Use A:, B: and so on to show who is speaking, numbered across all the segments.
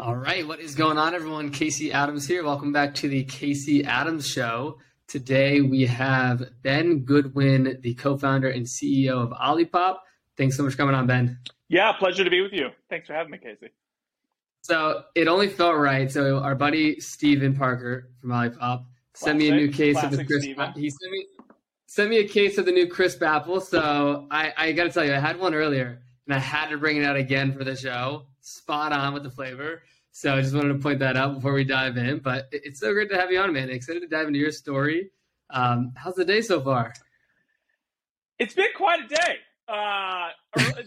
A: All right, what is going on, everyone? Casey Adams here. Welcome back to the Casey Adams Show. Today we have Ben Goodwin, the co-founder and CEO of Olipop. Thanks so much for coming on, Ben.
B: Yeah, pleasure to be with you. Thanks for having me, Casey.
A: So it only felt right. So our buddy Steven Parker from Olipop sent me a new case of the. Steven. He sent me sent me a case of the new crisp apple. So I, I got to tell you, I had one earlier, and I had to bring it out again for the show spot on with the flavor. So I just wanted to point that out before we dive in. But it's so great to have you on, man. Excited to dive into your story. Um, how's the day so far?
B: It's been quite a day. Uh,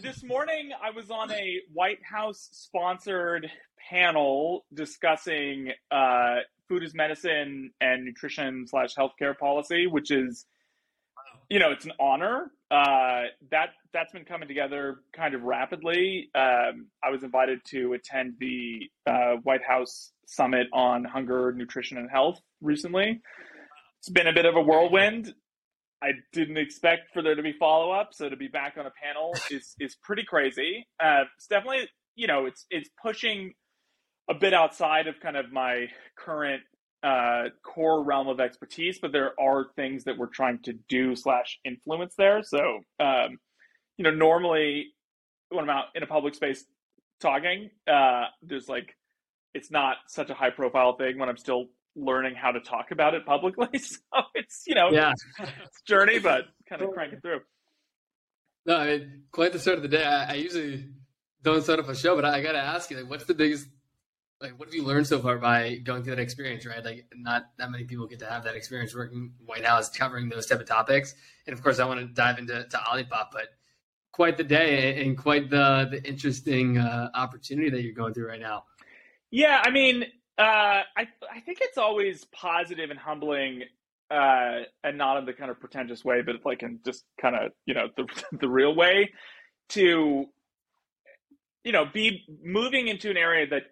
B: this morning, I was on a White House sponsored panel discussing uh, food as medicine and nutrition slash healthcare policy, which is you know, it's an honor. Uh, that that's been coming together kind of rapidly. Um, I was invited to attend the uh, White House summit on hunger, nutrition, and health recently. It's been a bit of a whirlwind. I didn't expect for there to be follow up, so to be back on a panel is is pretty crazy. Uh, it's definitely you know it's it's pushing a bit outside of kind of my current uh, core realm of expertise, but there are things that we're trying to do slash influence there. So, um, you know, normally when I'm out in a public space talking, uh, there's like, it's not such a high profile thing when I'm still learning how to talk about it publicly. So it's, you know,
A: yeah.
B: it's journey, but kind of cranking through.
A: No, I mean, quite the start of the day. I, I usually don't set up a show, but I, I got to ask you, like, what's the biggest like what have you learned so far by going through that experience right? Like not that many people get to have that experience working white house covering those type of topics. And of course i want to dive into to olipop but quite the day and quite the the interesting uh, opportunity that you're going through right now.
B: Yeah i mean uh, I, I think it's always positive and humbling uh, and not in the kind of pretentious way but like in just kind of you know the, the real way to you know be moving into an area that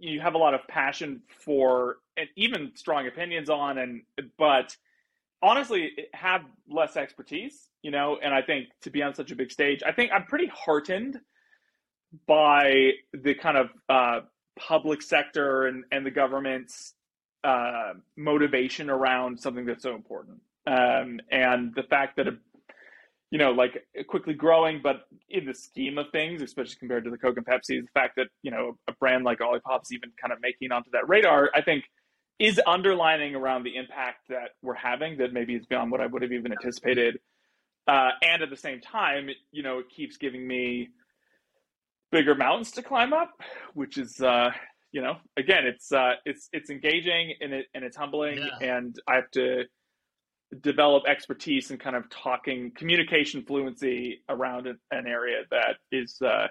B: you have a lot of passion for and even strong opinions on and but honestly have less expertise you know and i think to be on such a big stage i think i'm pretty heartened by the kind of uh, public sector and, and the government's uh, motivation around something that's so important. Um, and the fact that a you know, like quickly growing, but in the scheme of things, especially compared to the Coke and Pepsi, the fact that, you know, a brand like Olipop's even kind of making onto that radar, I think is underlining around the impact that we're having that maybe is beyond what I would have even anticipated. Uh, and at the same time, you know, it keeps giving me bigger mountains to climb up, which is, uh, you know, again, it's uh, it's it's engaging and it and it's humbling, yeah. and I have to develop expertise and kind of talking communication fluency around an, area that is uh,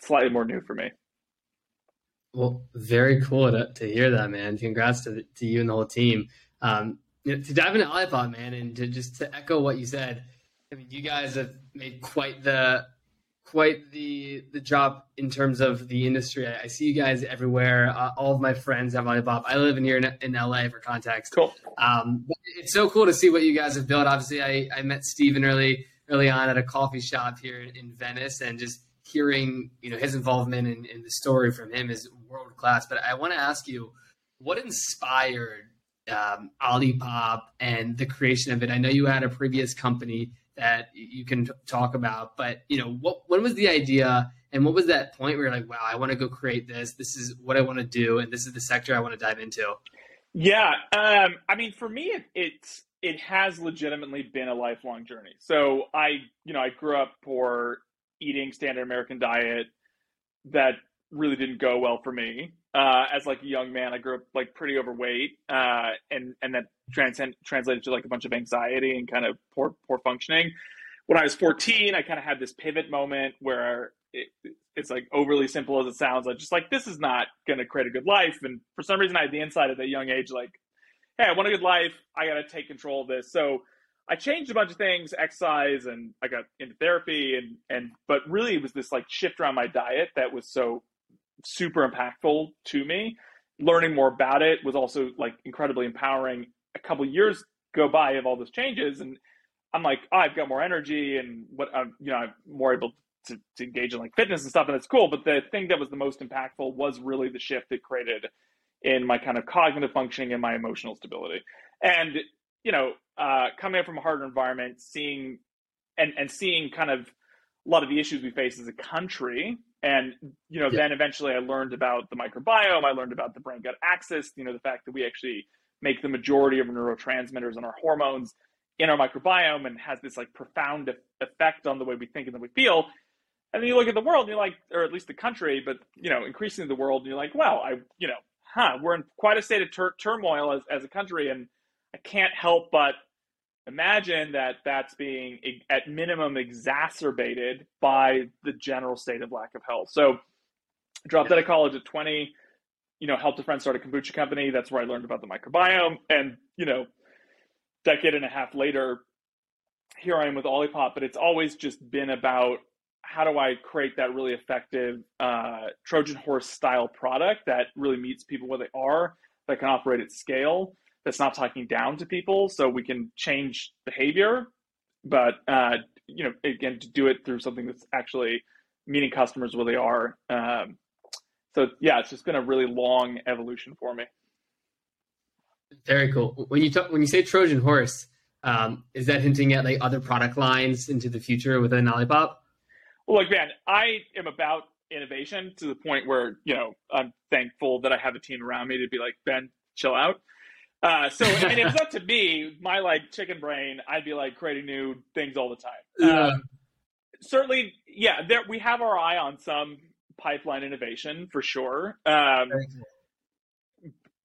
B: slightly more new for me.
A: Well, very cool to, to hear that, man. Congrats to, to you and the whole team. Um, you know, to dive into Olipop, man, and to just to echo what you said, I mean, you guys have made quite the quite the the job in terms of the industry. I, I see you guys everywhere. Uh, all of my friends have Olipop. I live in here in, in LA for context.
B: Cool.
A: Um, it's so cool to see what you guys have built. Obviously, I, I met Steven early early on at a coffee shop here in, in Venice, and just hearing you know his involvement in, in the story from him is world class. But I want to ask you, what inspired um, Olipop and the creation of it? I know you had a previous company that you can t- talk about. But you know, what when was the idea, and what was that point where you're like, wow, I want to go create this. This is what I want to do, and this is the sector I want to dive into.
B: Yeah, um, I mean, for me, it, it's it has legitimately been a lifelong journey. So I, you know, I grew up for eating standard American diet that really didn't go well for me. Uh, as like a young man, I grew up like pretty overweight, uh, and and that transcend, translated to like a bunch of anxiety and kind of poor poor functioning. When I was 14, I kind of had this pivot moment where it, it's like overly simple as it sounds. Like just like this is not going to create a good life, and for some reason, I had the insight at that young age, like, hey, I want a good life. I got to take control of this. So I changed a bunch of things, exercise, and I got into therapy, and and but really it was this like shift around my diet that was so super impactful to me. Learning more about it was also like incredibly empowering. A couple years go by of all those changes, and I'm like, oh, I've got more energy, and what I'm, you know, I'm more able to, to engage in like fitness and stuff, and it's cool. But the thing that was the most impactful was really the shift it created in my kind of cognitive functioning and my emotional stability. And you know, uh, coming from a harder environment, seeing and and seeing kind of a lot of the issues we face as a country. And you know, yeah. then eventually I learned about the microbiome. I learned about the brain gut axis. You know, the fact that we actually make the majority of neurotransmitters and our hormones in our microbiome and has this like profound effect on the way we think and the way we feel. And then you look at the world and you're like, or at least the country, but you know, increasingly the world, and you're like, well, I, you know, huh, we're in quite a state of tur- turmoil as, as a country, and I can't help but imagine that that's being at minimum exacerbated by the general state of lack of health. So, dropped out of college at 20, you know, helped a friend start a kombucha company. That's where I learned about the microbiome, and you know, decade and a half later, here I am with Olipop, but it's always just been about how do I create that really effective uh, Trojan horse style product that really meets people where they are, that can operate at scale, that's not talking down to people, so we can change behavior, but uh, you know, again, to do it through something that's actually meeting customers where they are. Um, so yeah, it's just been a really long evolution for me.
A: Very cool. When you talk, when you say Trojan horse, um, is that hinting at like other product lines into the future within Olipop?
B: Well, look, man, I am about innovation to the point where you know I'm thankful that I have a team around me to be like Ben, chill out. Uh, so I mean, if it's up to me, my like chicken brain, I'd be like creating new things all the time. Yeah. Um, certainly, yeah, there we have our eye on some pipeline innovation for sure. Um,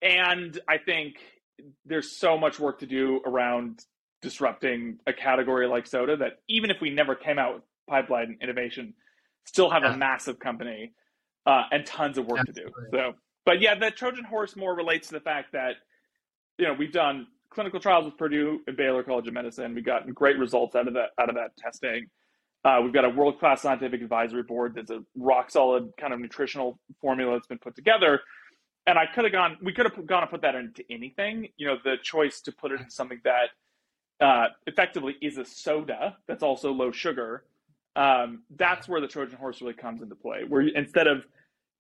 B: and I think there's so much work to do around disrupting a category like soda that even if we never came out with pipeline innovation, still have yeah. a massive company uh, and tons of work Absolutely. to do. So, but yeah, the Trojan horse more relates to the fact that you know we've done clinical trials with Purdue and Baylor College of Medicine. We've gotten great results out of that out of that testing. Uh, we've got a world class scientific advisory board that's a rock solid kind of nutritional formula that's been put together and I could have gone. We could have gone and put that into anything. You know, the choice to put it in something that uh, effectively is a soda that's also low sugar. Um, that's where the Trojan horse really comes into play. Where instead of,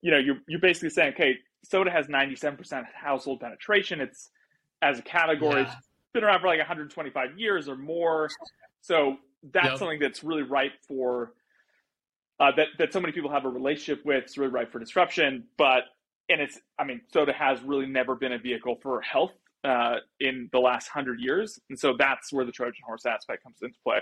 B: you know, you're you're basically saying, okay, soda has 97% household penetration. It's as a category, yeah. it's been around for like 125 years or more. So that's yep. something that's really ripe for. Uh, that, that so many people have a relationship with, it's really ripe for disruption. But and it's I mean, soda has really never been a vehicle for health uh, in the last hundred years, and so that's where the Trojan horse aspect comes into play.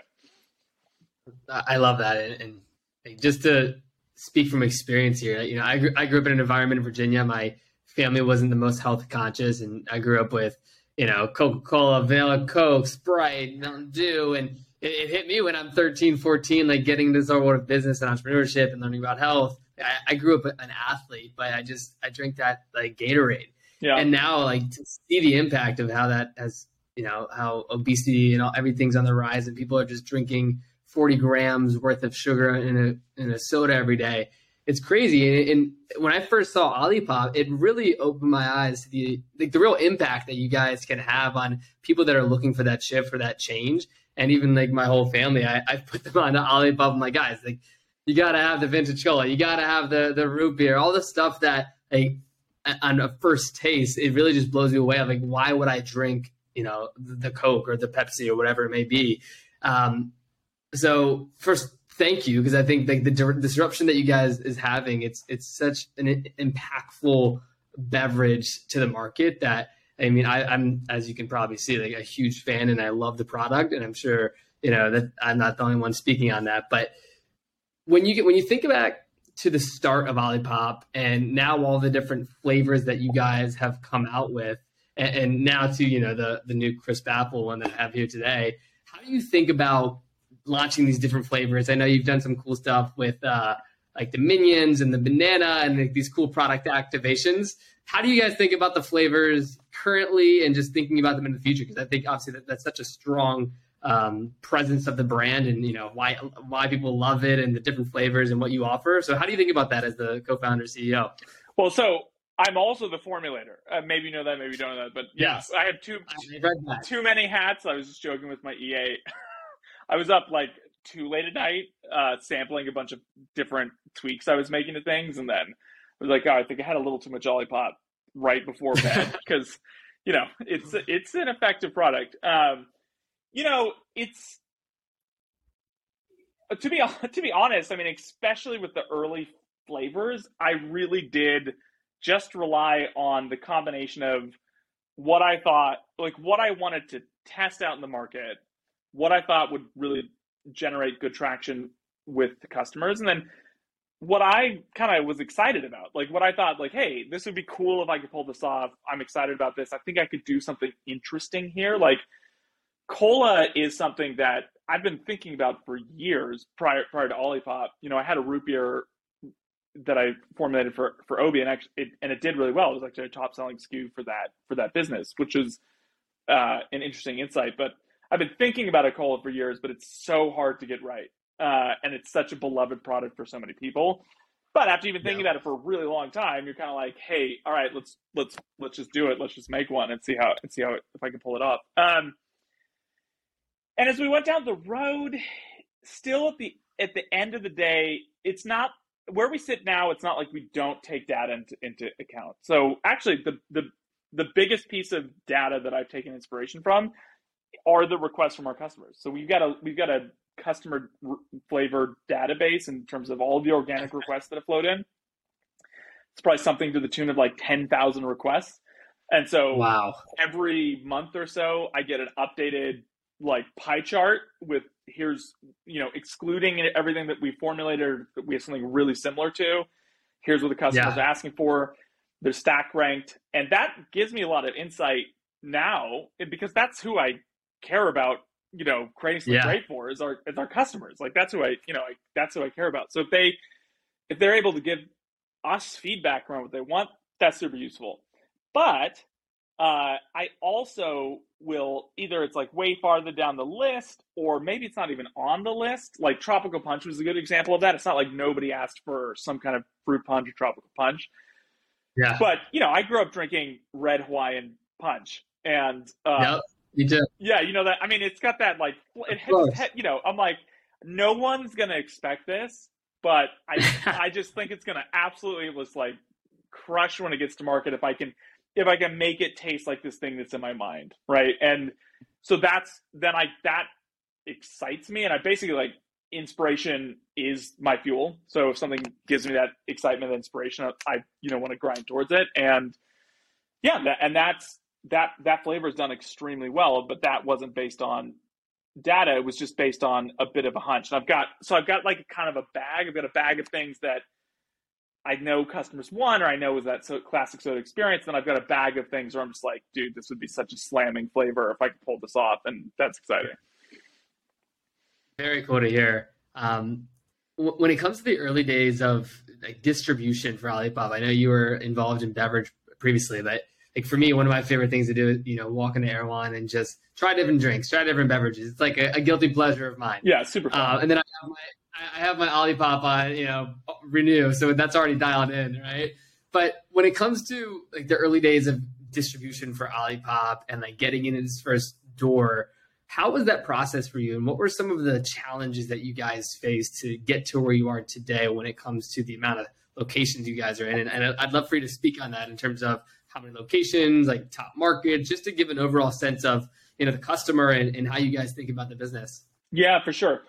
A: I love that, and, and just to speak from experience here, you know, I grew, I grew up in an environment in Virginia. My family wasn't the most health conscious, and I grew up with you know Coca Cola, vanilla Coke, Sprite, Mountain Dew, and it, it, hit me when I'm 13, 14, like getting this whole world of business and entrepreneurship and learning about health I, I grew up an athlete, but I just I drink that like Gatorade. Yeah. And now like to see the impact of how that has you know how obesity and all, everything's on the rise and people are just drinking 40 grams worth of sugar in a in a soda every day. It's crazy. And, and when I first saw Olipop, it really opened my eyes to the like the real impact that you guys can have on people that are looking for that shift for that change. And even like my whole family, I, I put them on Olipop. I'm like, guys, like you got to have the vintage cola. You got to have the the root beer. All the stuff that like on a first taste, it really just blows you away. I'm like, why would I drink you know the Coke or the Pepsi or whatever it may be? Um, so first, thank you because I think like the disruption that you guys is having, it's it's such an impactful beverage to the market that I mean, I, I'm as you can probably see, like a huge fan, and I love the product, and I'm sure you know that I'm not the only one speaking on that, but when you get when you think back to the start of Olipop and now all the different flavors that you guys have come out with, and, and now to you know the the new crisp apple one that I have here today, how do you think about launching these different flavors? I know you've done some cool stuff with uh, like the minions and the banana and like, these cool product activations. How do you guys think about the flavors currently and just thinking about them in the future? Because I think obviously that, that's such a strong um, presence of the brand and you know why why people love it and the different flavors and what you offer. So how do you think about that as the co-founder CEO?
B: Well, so I'm also the formulator. Uh, maybe you know that, maybe you don't know that, but yes, I have too too many hats. I was just joking with my EA. I was up like too late at night, uh, sampling a bunch of different tweaks I was making to things, and then I was like, oh, I think I had a little too much Olipop right before bed because you know it's it's an effective product. Um, you know, it's to be to be honest. I mean, especially with the early flavors, I really did just rely on the combination of what I thought, like what I wanted to test out in the market, what I thought would really generate good traction with the customers, and then what I kind of was excited about, like what I thought, like, hey, this would be cool if I could pull this off. I'm excited about this. I think I could do something interesting here. Like, cola is something that I've been thinking about for years prior prior to Olipop. You know, I had a root beer that I formulated for for Obi, and actually, it, and it did really well. It was actually a top selling SKU for that for that business, which is uh, an interesting insight. But I've been thinking about a cola for years, but it's so hard to get right uh, and it's such a beloved product for so many people. But after even thinking yeah. about it for a really long time, you're kind of like, hey, all right, let's let's let's just do it. Let's just make one and see how and see how it, if I can pull it off. Um, and as we went down the road, still at the at the end of the day, it's not where we sit now. It's not like we don't take data into, into account. So actually, the the the biggest piece of data that I've taken inspiration from are the requests from our customers. So we've got a we've got a customer flavor database in terms of all the organic requests that have flowed in. It's probably something to the tune of like 10,000 requests. And so
A: wow.
B: every month or so, I get an updated like pie chart with here's, you know, excluding everything that we formulated, we have something really similar to. Here's what the customer's yeah. asking for. They're stack ranked. And that gives me a lot of insight now because that's who I care about you know creating something yeah. great for is our is our customers. Like that's who I you know I, that's who I care about. So if they if they're able to give us feedback around what they want, that's super useful. But uh, I also will either it's like way farther down the list, or maybe it's not even on the list. Like tropical punch was a good example of that. It's not like nobody asked for some kind of fruit punch or tropical punch.
A: Yeah.
B: But you know, I grew up drinking red Hawaiian punch, and uh,
A: yep. You do.
B: Yeah, you know that. I mean, it's got that like it has, you know. I'm like, no one's gonna expect this, but I I just think it's gonna absolutely was like crush when it gets to market if I can if I can make it taste like this thing that's in my mind, right? And so that's then I that excites me, and I basically like inspiration is my fuel. So if something gives me that excitement and inspiration, I you know want to grind towards it, and yeah, that, and that's that that flavor is done extremely well, but that wasn't based on data. It was just based on a bit of a hunch. And I've got so I've got like kind of a bag. I've got a bag of things that I know customers want, or I know is that so classic soda experience. Then I've got a bag of things where I'm just like, dude, this would be such a slamming flavor if I could pull this off, and that's exciting.
A: Very cool to hear. Um, when it comes to the early days of like distribution for Olipop, I know you were involved in beverage previously, but like for me, one of my favorite things to do is, you know, walk into Erewhon and just try different drinks, try different beverages. It's like a, a guilty pleasure of mine.
B: Yeah, super fun.
A: Uh, and then I have my, I have my Olipop on, you know, renew. So that's already dialed in, right? But when it comes to like the early days of distribution for Olipop and like getting in its first door, how was that process for you? And what were some of the challenges that you guys faced to get to where you are today when it comes to the amount of locations you guys are in? And, and I'd love for you to speak on that in terms of how many locations, like top markets, just to give an overall sense of you know the customer and, and how you guys think about the business.
B: Yeah, for sure.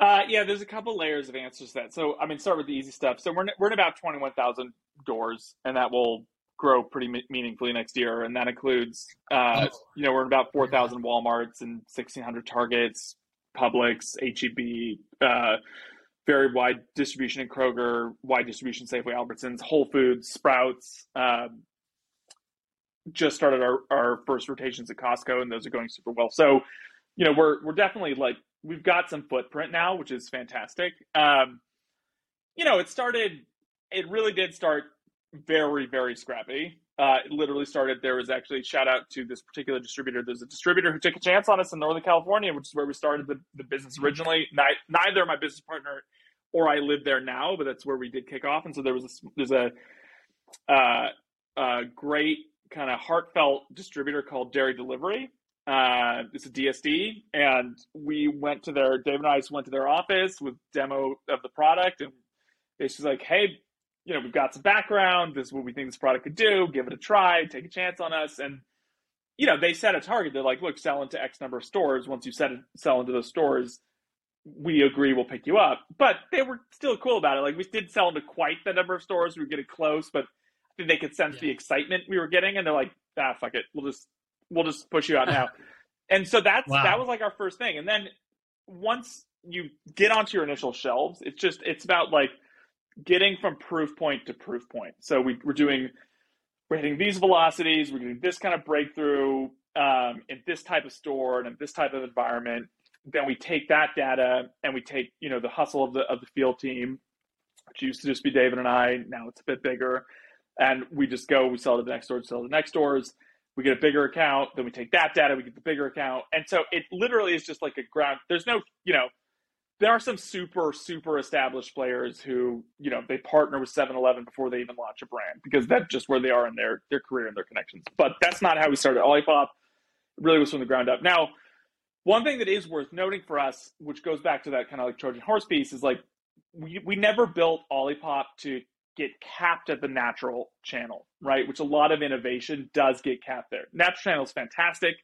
B: Uh, yeah, there's a couple layers of answers to that. So, I mean, start with the easy stuff. So, we're in, we're in about 21,000 doors, and that will grow pretty meaningfully next year. And that includes, uh, you know, we're in about 4,000 Walmarts and 1,600 Targets, Publix, HEB, uh, very wide distribution in Kroger, wide distribution Safeway, Albertsons, Whole Foods, Sprouts, um, just started our, our first rotations at Costco, and those are going super well. So, you know, we're we're definitely like we've got some footprint now, which is fantastic. Um, you know, it started. It really did start very very scrappy. Uh, it literally started. There was actually shout out to this particular distributor. There's a distributor who took a chance on us in Northern California, which is where we started the, the business originally. neither my business partner or I live there now, but that's where we did kick off. And so there was a there's a uh, a great kind of heartfelt distributor called Dairy Delivery. Uh, it's a DSD, and we went to their Dave and I just went to their office with demo of the product, and it's just like, hey, you know, we've got some background. This is what we think this product could do. Give it a try. Take a chance on us. And you know, they set a target. They're like, look, sell into X number of stores. Once you set it, sell into those stores, we agree we'll pick you up. But they were still cool about it. Like we did sell into quite the number of stores. We were getting close, but they could sense yeah. the excitement we were getting, and they're like, ah, fuck it, we'll just we'll just push you out now. and so that's wow. that was like our first thing. And then once you get onto your initial shelves, it's just it's about like getting from proof point to proof point. So we, we're doing we're hitting these velocities, we're doing this kind of breakthrough um, in this type of store and in this type of environment. Then we take that data and we take you know the hustle of the of the field team, which used to just be David and I. Now it's a bit bigger, and we just go. We sell to the next store, sell to the next stores we get a bigger account, then we take that data, we get the bigger account. And so it literally is just like a ground. There's no, you know, there are some super, super established players who, you know, they partner with 7 Eleven before they even launch a brand because that's just where they are in their, their career and their connections. But that's not how we started Olipop. Really was from the ground up. Now, one thing that is worth noting for us, which goes back to that kind of like Trojan horse piece, is like we, we never built Olipop to get capped at the natural channel, right? Which a lot of innovation does get capped there. Natural channel is fantastic,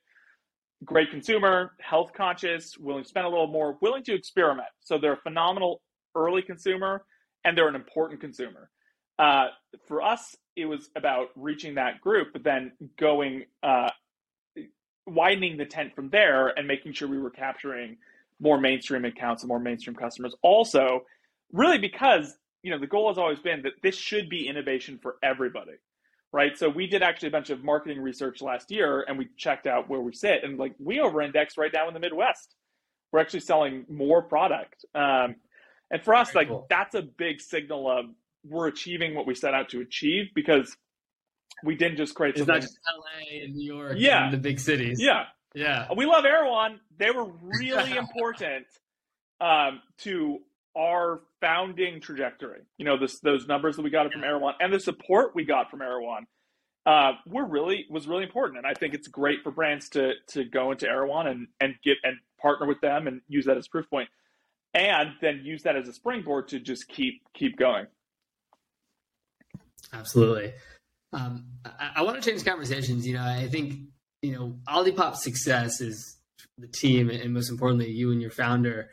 B: great consumer, health conscious, willing to spend a little more, willing to experiment. So they're a phenomenal early consumer and they're an important consumer. Uh, for us, it was about reaching that group, but then going, uh, widening the tent from there and making sure we were capturing more mainstream accounts and more mainstream customers. Also, really because you know, the goal has always been that this should be innovation for everybody, right? So we did actually a bunch of marketing research last year, and we checked out where we sit, and like we over-index right now in the Midwest. We're actually selling more product, um, and for us, Very like cool. that's a big signal of we're achieving what we set out to achieve because we didn't just create.
A: It's something. not just LA and New York, yeah, the big cities.
B: Yeah,
A: yeah.
B: We love Erewhon. They were really important um, to our founding trajectory, you know, this, those numbers that we got from Erewhon and the support we got from Erewhon, uh, were really was really important. And I think it's great for brands to to go into Erewhon and and get and partner with them and use that as proof point, and then use that as a springboard to just keep keep going.
A: Absolutely. Um, I, I want to change conversations. You know, I think you know Olipop's success is the team, and most importantly, you and your founder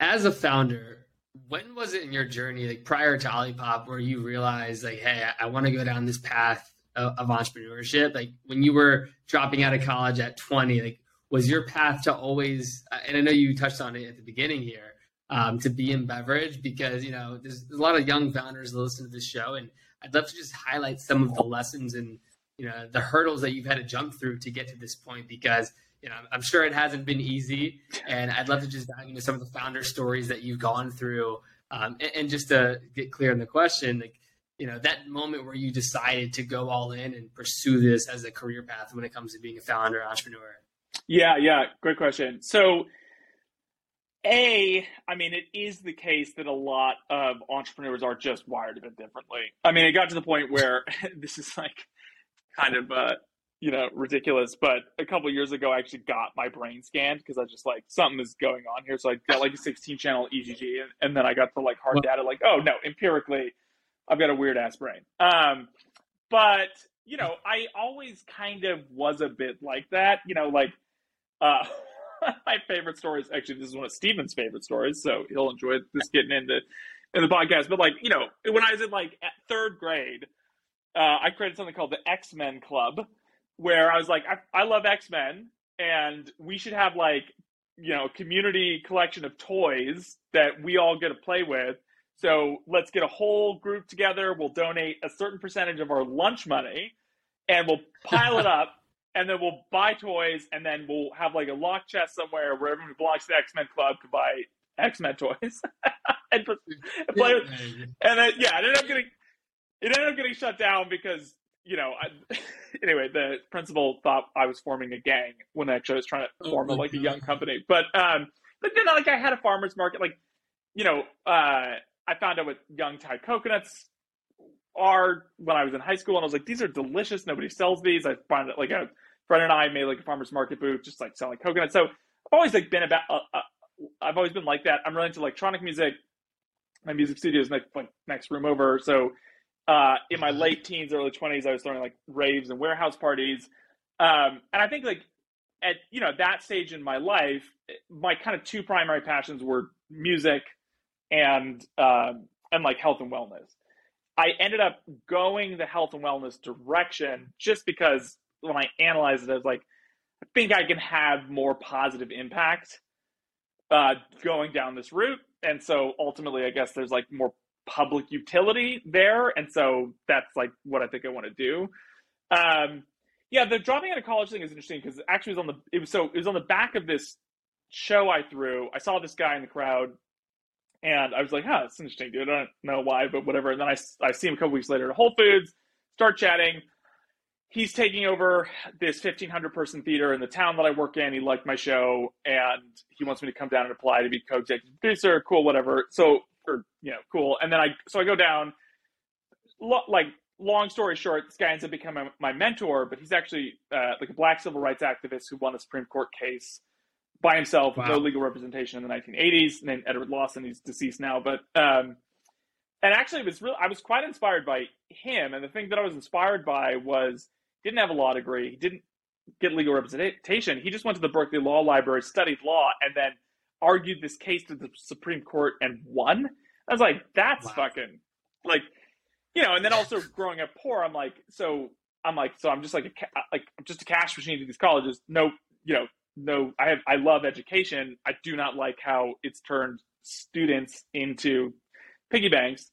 A: as a founder, when was it in your journey, like prior to Olipop, where you realized, like, hey, I, want to go down this path of, of, entrepreneurship? Like when you were dropping out of college at 20, like was your path to always, uh, and I know you touched on it at the beginning here, um, to be in beverage because, you know, there's, there's a lot of young founders that listen to this show, and I'd love to just highlight some of the lessons and, you know, the hurdles that you've had to jump through to get to this point because – you know, I'm sure it hasn't been easy, and I'd love to just dive into some of the founder stories that you've gone through, um, and, and, just to get clear on the question, like, you know, that moment where you decided to go all in and pursue this as a career path when it comes to being a founder entrepreneur.
B: Yeah, yeah, great question. So, a, I mean, it is the case that a lot of entrepreneurs are just wired a bit differently. I mean, it got to the point where this is like kind of uh, you know, ridiculous. But a couple years ago, I actually got my brain scanned because I was just like, something is going on here. So I got like a 16 channel EEG, and, and then I got the like hard data, like, oh no, empirically, I've got a weird ass brain. Um, but you know, I always kind of was a bit like that. You know, like uh, my favorite story is actually this is one of Steven's favorite stories, so he'll enjoy this getting into in the podcast. But like, you know, when I was in like third grade, uh, I created something called the X Men Club where I was like, I, I love X Men, and we should have like you know community collection of toys that we all get to play with. So let's get a whole group together. We'll donate a certain percentage of our lunch money, and we'll pile it up. And then we'll buy toys, and then we'll have like a lock chest somewhere where everyone who belongs to the X Men Club can buy X Men toys and, and play. With, and then yeah, it ended up getting it ended up getting shut down because you know, I, anyway, the principal thought I was forming a gang when actually I was trying to oh form oh a, like God. a young company. But um, but then like I had a farmers market, like you know, uh, I found out what young Thai coconuts are when I was in high school, and I was like, these are delicious. Nobody sells these. I find it like a friend and I made like a farmers market booth, just like selling coconuts. So I've always like been about. Uh, uh, I've always been like that. I'm really into electronic music. My music studio is next like next room over. So uh, in my late teens, early 20s, I was throwing like raves and warehouse parties. Um, and I think like at you know that stage in my life, my kind of two primary passions were music and um, and like health and wellness. I ended up going the health and wellness direction just because when I analyzed it, I was like, I think I can have more positive impact uh, going down this route. And so ultimately, I guess there's like more public utility there. And so that's like what I think I want to do. Um, yeah, the dropping out of college thing is interesting because actually was on the it was so it was on the back of this show I threw. I saw this guy in the crowd, and I was like, "Huh, that's interesting, dude." I don't know why, but whatever. And then I I see him a couple weeks later at Whole Foods, start chatting. He's taking over this fifteen hundred person theater in the town that I work in. He liked my show, and he wants me to come down and apply to be co-executive producer. Cool, whatever. So, or you know, cool. And then I so I go down, like long story short, this guy ends up becoming my mentor, but he's actually uh, like a black civil rights activist who won a Supreme Court case by himself with no legal representation in the 1980s. Named Edward Lawson, he's deceased now, but um, and actually, it was real. I was quite inspired by him, and the thing that I was inspired by was didn't have a law degree, he didn't get legal representation. He just went to the Berkeley Law Library, studied law, and then argued this case to the Supreme Court and won. I was like, that's wow. fucking like you know, and then also growing up poor, I'm like, so I'm like, so I'm just like a like I'm just a cash machine to these colleges. No, you know, no, I have I love education. I do not like how it's turned students into piggy banks.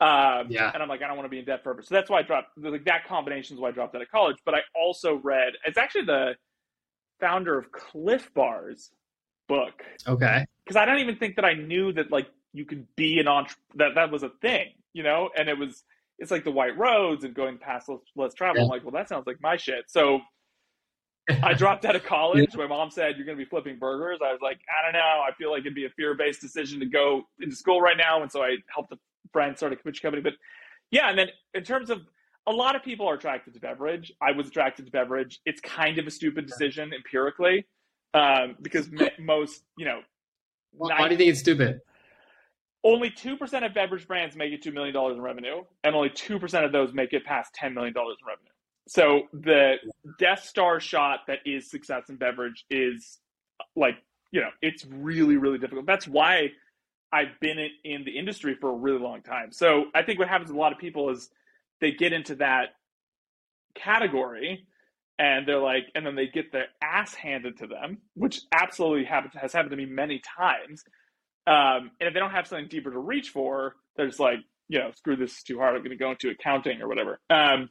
B: Um, yeah. And I'm like, I don't want to be in debt forever. So that's why I dropped. Like that combination is why I dropped out of college. But I also read. It's actually the founder of Clif Bar's book.
A: Okay.
B: Because I don't even think that I knew that like you could be an entre that that was a thing, you know. And it was it's like the white roads and going past less, less travel. Yeah. I'm like, well, that sounds like my shit. So I dropped out of college. My mom said, You're going to be flipping burgers. I was like, I don't know. I feel like it'd be a fear based decision to go into school right now. And so I helped a friend start a kombucha company. But yeah, and then in terms of a lot of people are attracted to beverage. I was attracted to beverage. It's kind of a stupid decision empirically um, because most, you know,
A: why, 90, why do you think it's stupid?
B: only 2% of beverage brands make it $2 million in revenue, and only 2% of those make it past $10 million in revenue. So the Death Star shot that is success in beverage is like, you know, it's really, really difficult. That's why I've been in the industry for a really long time. So I think what happens with a lot of people is they get into that category and they're like, and then they get their ass handed to them, which absolutely happened, has happened to me many times. Um, and if they don't have something deeper to reach for, they're just like, you know, screw this is too hard. I'm going to go into accounting or whatever. Um,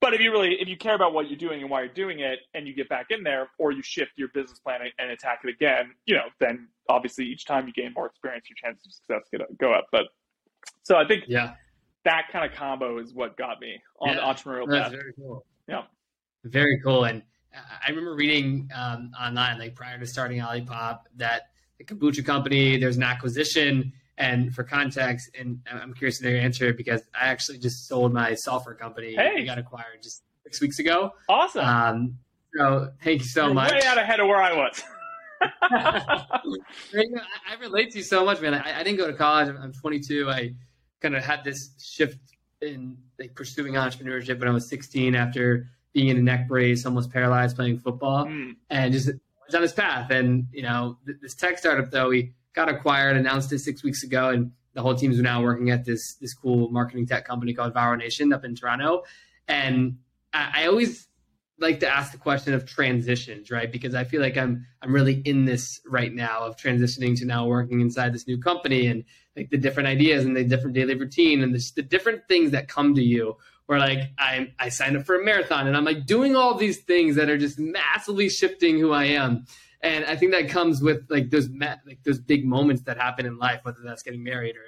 B: but if you really, if you care about what you're doing and why you're doing it, and you get back in there, or you shift your business plan and attack it again, you know, then obviously each time you gain more experience, your chances of success get go up. But so I think,
A: yeah,
B: that kind of combo is what got me on yeah, the entrepreneurial
A: path. Very cool.
B: Yeah,
A: very cool. And I remember reading um, online, like prior to starting Olipop, that the kombucha company, there's an acquisition. And for context, and I'm curious to know your answer because I actually just sold my software company.
B: Hey.
A: I got acquired just six weeks ago.
B: Awesome.
A: Um, so thank you so
B: You're
A: much.
B: Way out ahead of where I was.
A: I relate to you so much, man. I, I didn't go to college. I'm 22. I kind of had this shift in like pursuing entrepreneurship when I was 16 after being in a neck brace, almost paralyzed playing football, mm. and just was on his path. And you know, this tech startup though, he got acquired, announced it six weeks ago, and the whole teams now working at this this cool marketing tech company called Viral Nation up in Toronto. And I, I always like to ask the question of transitions, right? Because I feel like I'm I'm really in this right now of transitioning to now working inside this new company and like the different ideas and the different daily routine and the, the different things that come to you where like I I signed up for a marathon and I'm like doing all these things that are just massively shifting who I am. And I think that comes with like those like those big moments that happen in life, whether that's getting married or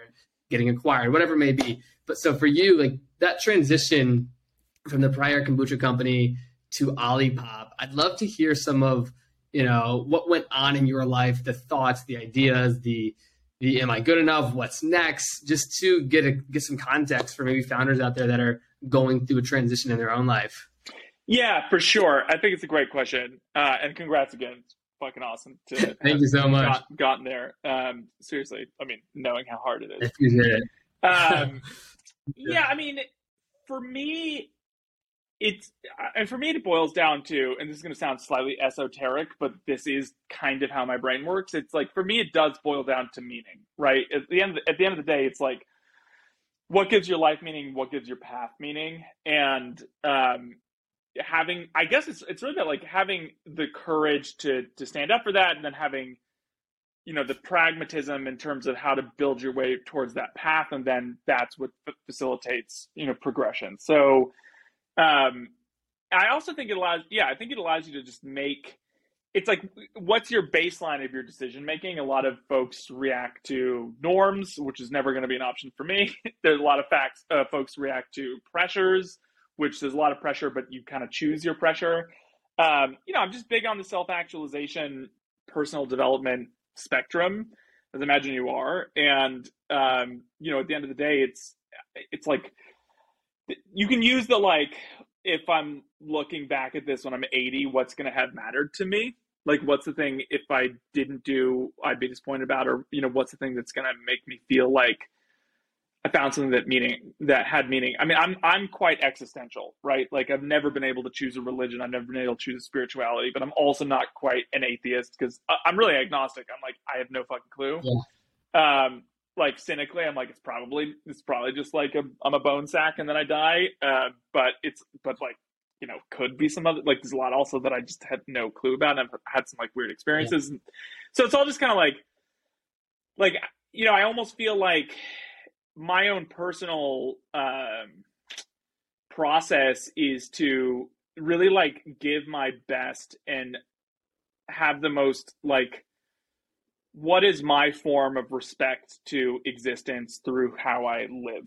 A: getting acquired, whatever it may be. But so for you, like that transition from the prior kombucha company to Olipop, I'd love to hear some of you know what went on in your life, the thoughts, the ideas, the the am I good enough? What's next? Just to get a get some context for maybe founders out there that are going through a transition in their own life?
B: Yeah, for sure. I think it's a great question, uh, and congrats again. It's fucking awesome to
A: thank you so much. Got,
B: gotten there. Um, seriously, I mean, knowing how hard it is.
A: It.
B: Um, yeah. yeah, I mean, for me, it's and for me it boils down to and this is going to sound slightly esoteric but this is kind of how my brain works it's like for me it does boil down to meaning right at the end at the end of the day it's like what gives your life meaning what gives your path meaning and um having i guess it's it's really about like having the courage to to stand up for that and then having you know the pragmatism in terms of how to build your way towards that path and then that's what facilitates you know progression so um, I also think it allows, yeah, I think it allows you to just make. It's like, what's your baseline of your decision making? A lot of folks react to norms, which is never going to be an option for me. there's a lot of facts. Uh, folks react to pressures, which there's a lot of pressure, but you kind of choose your pressure. Um, you know, I'm just big on the self actualization, personal development spectrum, as I imagine you are. And um, you know, at the end of the day, it's it's like you can use the like if I'm looking back at this when I'm 80, what's going to have mattered to me? Like, what's the thing if I didn't do, I'd be disappointed about, or you know, what's the thing that's going to make me feel like I found something that meaning that had meaning. I mean, I'm I'm quite existential, right? Like, I've never been able to choose a religion. I've never been able to choose a spirituality, but I'm also not quite an atheist because I'm really agnostic. I'm like, I have no fucking clue. Yeah. Um, like cynically, I'm like, it's probably it's probably just like a, I'm a bone sack and then I die. Uh, but it's but like you know could be some other like there's a lot also that I just had no clue about. and I've had some like weird experiences, yeah. so it's all just kind of like like you know I almost feel like my own personal um, process is to really like give my best and have the most like what is my form of respect to existence through how I live?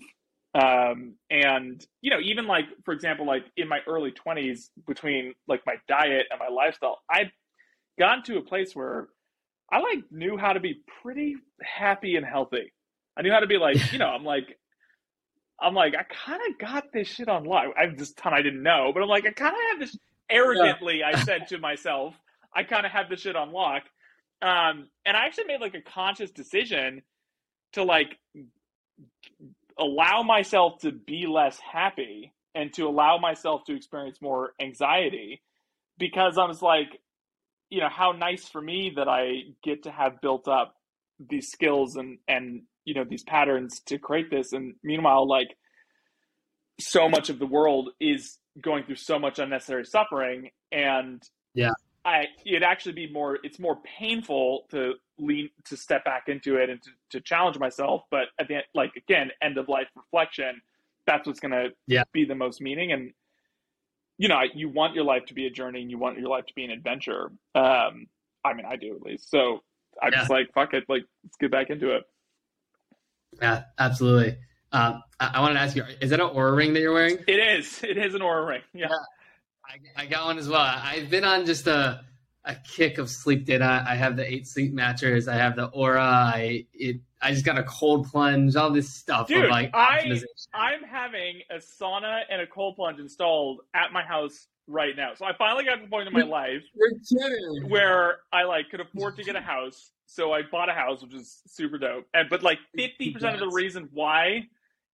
B: Um, and you know, even like for example, like in my early twenties, between like my diet and my lifestyle, I'd gotten to a place where I like knew how to be pretty happy and healthy. I knew how to be like, you know, I'm like, I'm like, I kind of got this shit on lock. I have this ton I didn't know, but I'm like, I kind of have this arrogantly. Yeah. I said to myself, I kind of have this shit on lock. Um, and I actually made like a conscious decision to like allow myself to be less happy and to allow myself to experience more anxiety because I was like, you know, how nice for me that I get to have built up these skills and and you know these patterns to create this. And meanwhile like so much of the world is going through so much unnecessary suffering and
A: yeah
B: I it'd actually be more it's more painful to lean to step back into it and to, to challenge myself. But at the end, like again, end of life reflection, that's what's gonna
A: yeah.
B: be the most meaning. And you know, you want your life to be a journey and you want your life to be an adventure. Um, I mean, I do at least. So I'm yeah. just like, fuck it, like let's get back into it.
A: Yeah, absolutely. Um, I, I wanted to ask you, is that an Oura ring that you're wearing?
B: It is. It is an Oura ring. yeah. yeah.
A: I, I got one as well. I've been on just a a kick of sleep data. I have the eight sleep mattress. I have the Oura. I it. I just got a cold plunge. All this stuff.
B: Dude,
A: like
B: I I'm having a sauna and a cold plunge installed at my house right now. So I finally got to the point in my life where I like could afford to get a house. So I bought a house, which is super dope. And but like fifty percent of the reason why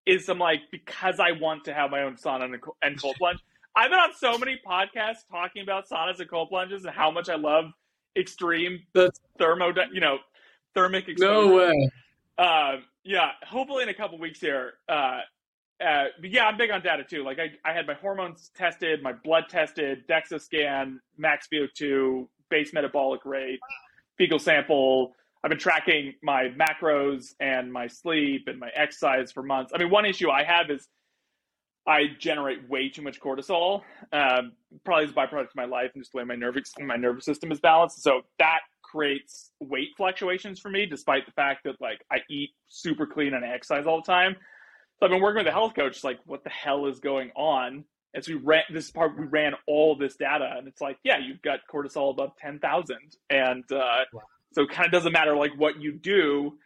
B: is I'm like because I want to have my own sauna and cold plunge. I've been on so many podcasts talking about saunas and cold plunges and how much I love extreme That's, thermo, you know, thermic exposure.
A: No way.
B: Uh, yeah, hopefully in a couple weeks here. Uh, uh, but yeah, I'm big on data too. Like I, I had my hormones tested, my blood tested, DEXA scan, max VO2, base metabolic rate, fecal sample. I've been tracking my macros and my sleep and my exercise for months. I mean, one issue I have is I generate way too much cortisol, um, probably as a byproduct of my life and just the way my nervous my nervous system is balanced. So that creates weight fluctuations for me, despite the fact that like I eat super clean and I exercise all the time. So I've been working with a health coach, like what the hell is going on? As we ran this part, we ran all this data, and it's like, yeah, you've got cortisol above ten thousand, and uh, wow. so it kind of doesn't matter like what you do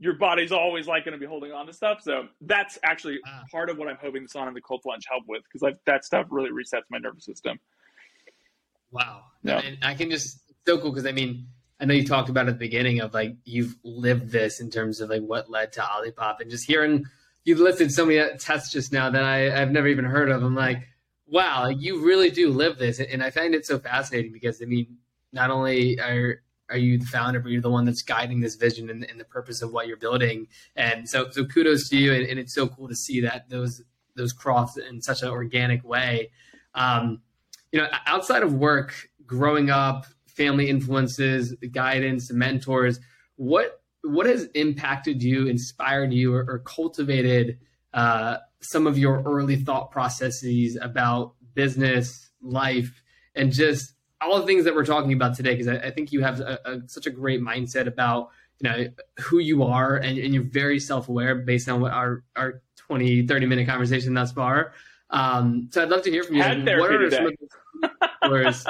B: your body's always like going to be holding on to stuff. So that's actually ah. part of what I'm hoping the sauna and the cold plunge help with because like that stuff really resets my nervous system.
A: Wow. Yeah. And I can just so cool because I mean I know you talked about at the beginning of like you've lived this in terms of like what led to Olipop and just hearing you listed so many tests just now that I, I've never even heard of. I'm like, wow, you really do live this. And I find it so fascinating because I mean, not only are are you the founder, but you're the one that's guiding this vision and, and the purpose of what you're building. And so so kudos to you and, and, it's so cool to see that those those cross in such an organic way. Um, you know, outside of work, growing up, family influences, guidance, mentors. What what has impacted you, inspired you, or, or cultivated uh, some of your early thought processes about business, life, and just all the things that we're talking about today? Because I, I, think you have a, a, such a great mindset about you know who you are, and, and you're very self aware based on what our our 20, 30 minute conversation thus far. Um, so I'd love to hear from you.
B: what are some of
A: the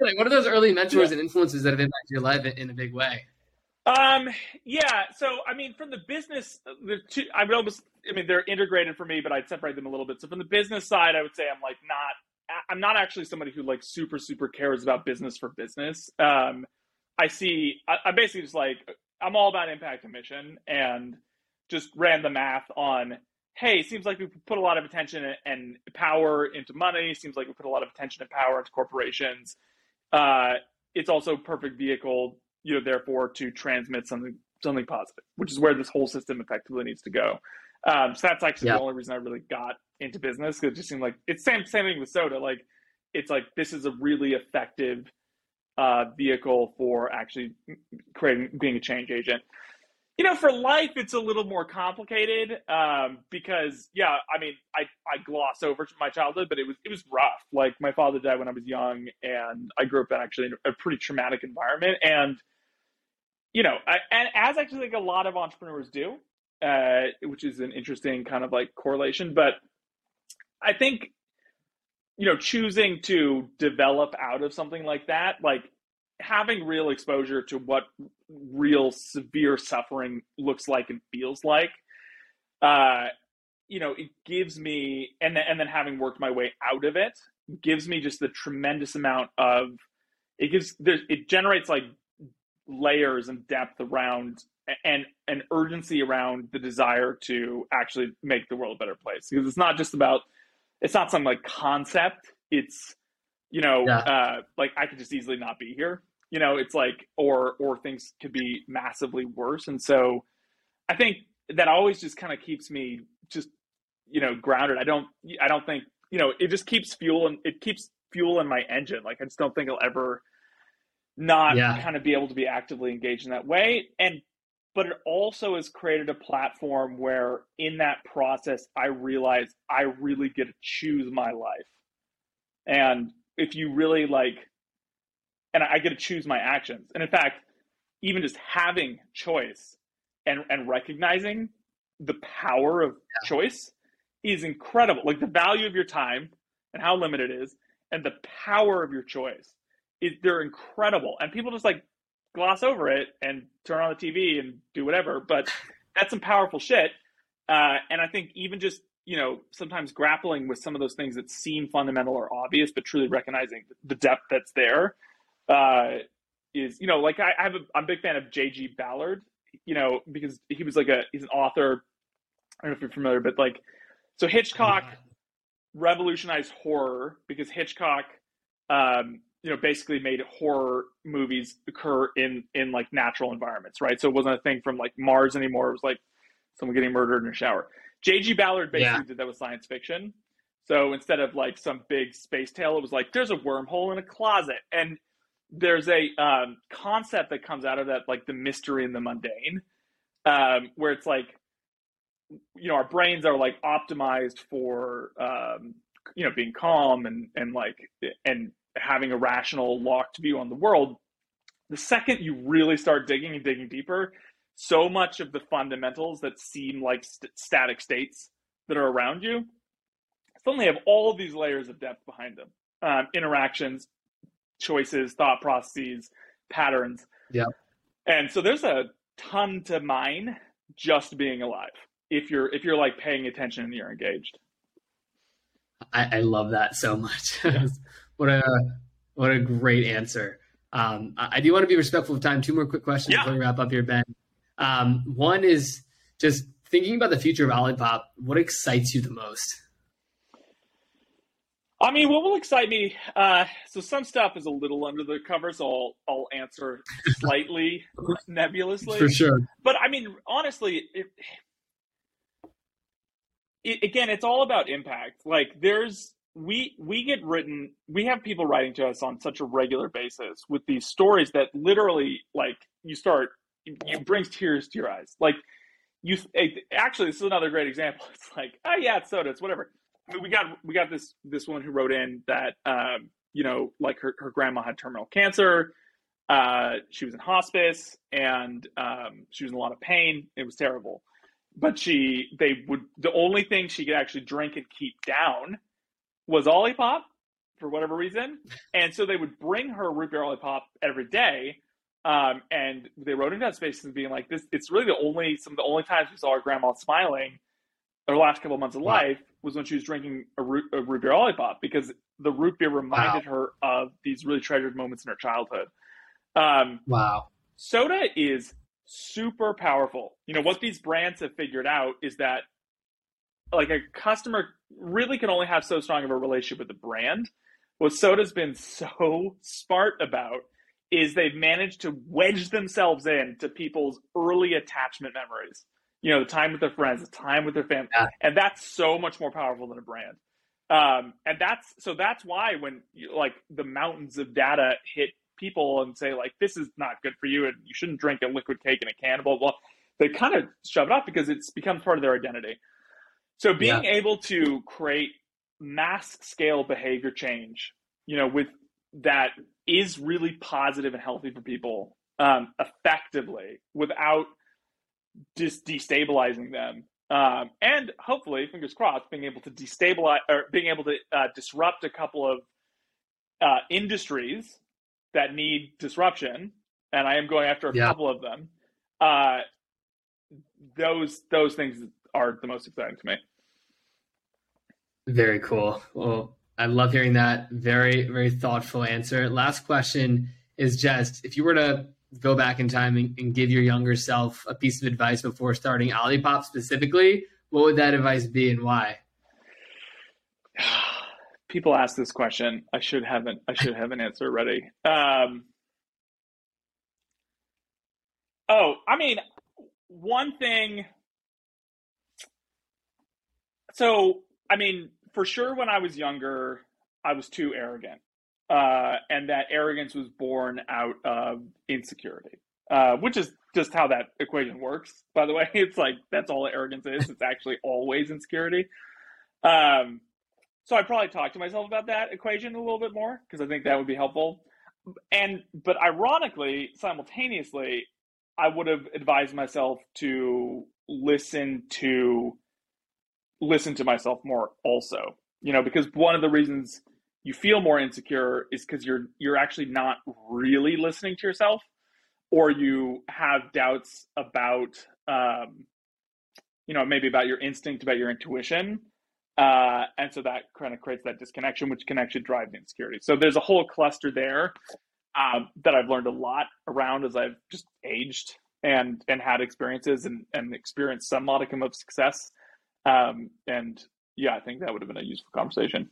A: like, what are those early mentors yeah. and influences that have impacted your life in, a big way?
B: Um, yeah. So, I mean, from the business, the two, I would almost, I mean, they're integrated for me, but I'd separate them a little bit. So, from the business side, I would say I'm like not, I'm not actually somebody who like super, super cares about business for business. Um, I see, I, I basically just like, I'm all about impact and mission and just ran the math on, hey, seems like we put a lot of attention and power into money. Seems like we put a lot of attention and power into corporations uh, it's also perfect vehicle, you know, therefore to transmit something something positive, which is where this whole system effectively needs to go. Um, so that's actually the only reason I really got into business because it just seemed like it's same same thing with soda. Like it's like this is a really effective uh, vehicle for actually creating being a change agent you know, for life, it's a little more complicated um, because, yeah, I mean, I, I gloss over my childhood, but it was it was rough. Like my father died when I was young, and I grew up in actually a pretty traumatic environment. And you know, I, and as actually like a lot of entrepreneurs do, uh, which is an interesting kind of like correlation. But I think, you know, choosing to develop out of something like that, like having real exposure to what real severe suffering looks like and feels like uh you know it gives me and then, and then having worked my way out of it gives me just the tremendous amount of it gives there it generates like layers and depth around and an urgency around the desire to actually make the world a better place because it's not just about it's not some like concept it's you know, yeah. uh, like I could just easily not be here. You know, it's like, or or things could be massively worse. And so, I think that always just kind of keeps me just, you know, grounded. I don't, I don't think, you know, it just keeps fuel and it keeps fuel in my engine. Like I just don't think I'll ever not yeah. kind of be able to be actively engaged in that way. And but it also has created a platform where in that process I realize I really get to choose my life. And if you really like, and I get to choose my actions. And in fact, even just having choice and and recognizing the power of yeah. choice is incredible. Like the value of your time and how limited it is, and the power of your choice is they're incredible. And people just like gloss over it and turn on the TV and do whatever. But that's some powerful shit. Uh, and I think even just you know, sometimes grappling with some of those things that seem fundamental or obvious, but truly recognizing the depth that's there uh, is, you know, like I, I have a, I'm a big fan of J.G. Ballard, you know, because he was like a, he's an author. I don't know if you're familiar, but like, so Hitchcock revolutionized horror because Hitchcock, um, you know, basically made horror movies occur in, in like natural environments, right? So it wasn't a thing from like Mars anymore. It was like someone getting murdered in a shower. J.G. Ballard basically yeah. did that with science fiction. So instead of like some big space tale, it was like there's a wormhole in a closet, and there's a um, concept that comes out of that, like the mystery and the mundane, um, where it's like, you know, our brains are like optimized for, um, you know, being calm and and like and having a rational, locked view on the world. The second you really start digging and digging deeper, so much of the fundamentals that seem like st- static states that are around you suddenly have all these layers of depth behind them um, interactions choices thought processes patterns
A: yeah
B: and so there's a ton to mine just being alive. If you're if you're like paying attention and you're engaged.
A: I, I love that so much. what a what a great answer. Um, I, I, do want to be respectful of time. Two more quick questions yeah. before we wrap up here, Ben. Um, one is just thinking about the future of Olipop. What excites you the most?
B: I mean, what will excite me? Uh, so some stuff is a little under the cover, so I'll I'll answer slightly nebulously
A: for sure.
B: But I mean, honestly, it, it, again, it's all about impact. Like, there's we we get written, we have people writing to us on such a regular basis with these stories that literally, like, you start, it brings tears to your eyes. Like, you actually, this is another great example. It's like, oh yeah, it's soda, it's whatever we got we got this this woman who wrote in that um, you know like her, her grandma had terminal cancer uh, she was in hospice and um, she was in a lot of pain it was terrible but she they would the only thing she could actually drink and keep down was olipop for whatever reason and so they would bring her root beer olipop every day um, and they wrote into that space and being like this it's really the only some of the only times we saw our grandma smiling her last couple of months of wow. life was when she was drinking a root, a root beer Olipop because the root beer reminded wow. her of these really treasured moments in her childhood.
A: Um, wow.
B: Soda is super powerful. You know, what these brands have figured out is that like a customer really can only have so strong of a relationship with the brand. What Soda's been so smart about is they've managed to wedge themselves in to people's early attachment memories you know, the time with their friends, the time with their family, yeah. and that's so much more powerful than a brand. Um, and that's so that's why when you, like the mountains of data hit people and say like this is not good for you and you shouldn't drink a liquid cake in a can, blah blah. They kind of shove it off because it's becomes part of their identity. So being yeah. able to create mass scale behavior change, you know, with that is really positive and healthy for people um, effectively without just destabilizing them. Um, and hopefully, fingers crossed, being able to destabilize or being able to uh, disrupt a couple of uh, industries that need disruption. And I am going after a yeah. couple of them. Uh, those those things are the most exciting to me.
A: Very cool. Well, I love hearing that. Very very thoughtful answer. Last question is just if you were to go back in time and, and, give your younger self a piece of advice before starting Olipop specifically, what would that advice be and why?
B: People ask this question. I should have an I should have an answer ready. Um, oh, I mean, one thing. So, I mean, for sure, when I was younger, I was too arrogant uh, and that arrogance was born out of insecurity, uh, which is just how that equation works. By the way, it's like that's all arrogance is. It's actually always insecurity. Um, so I probably talk to myself about that equation a little bit more because I think that would be helpful. And but ironically, simultaneously, I would have advised myself to listen to listen to myself more also. You know, because one of the reasons you feel more insecure is because you're you're actually not really listening to yourself or you have doubts about um, you know maybe about your instinct about your intuition uh, and so that kind of creates that disconnection which can actually drive the insecurity so there's a whole cluster there um, that i've learned a lot around as i've just aged and and had experiences and and experienced some modicum of success um, and yeah i think that would have been a useful conversation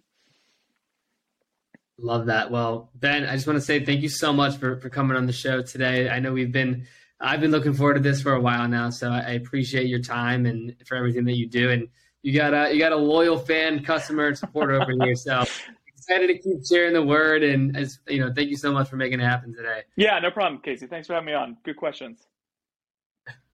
A: Love that. Well, Ben, I just want to say thank you so much for, for coming on the show today. I know we've been, I've been looking forward to this for a while now, so I appreciate your time and for everything that you do. And you got a you got a loyal fan, customer, and supporter over here. So excited to keep sharing the word. And as you know, thank you so much for making it happen today.
B: Yeah, no problem, Casey. Thanks for having me on. Good questions.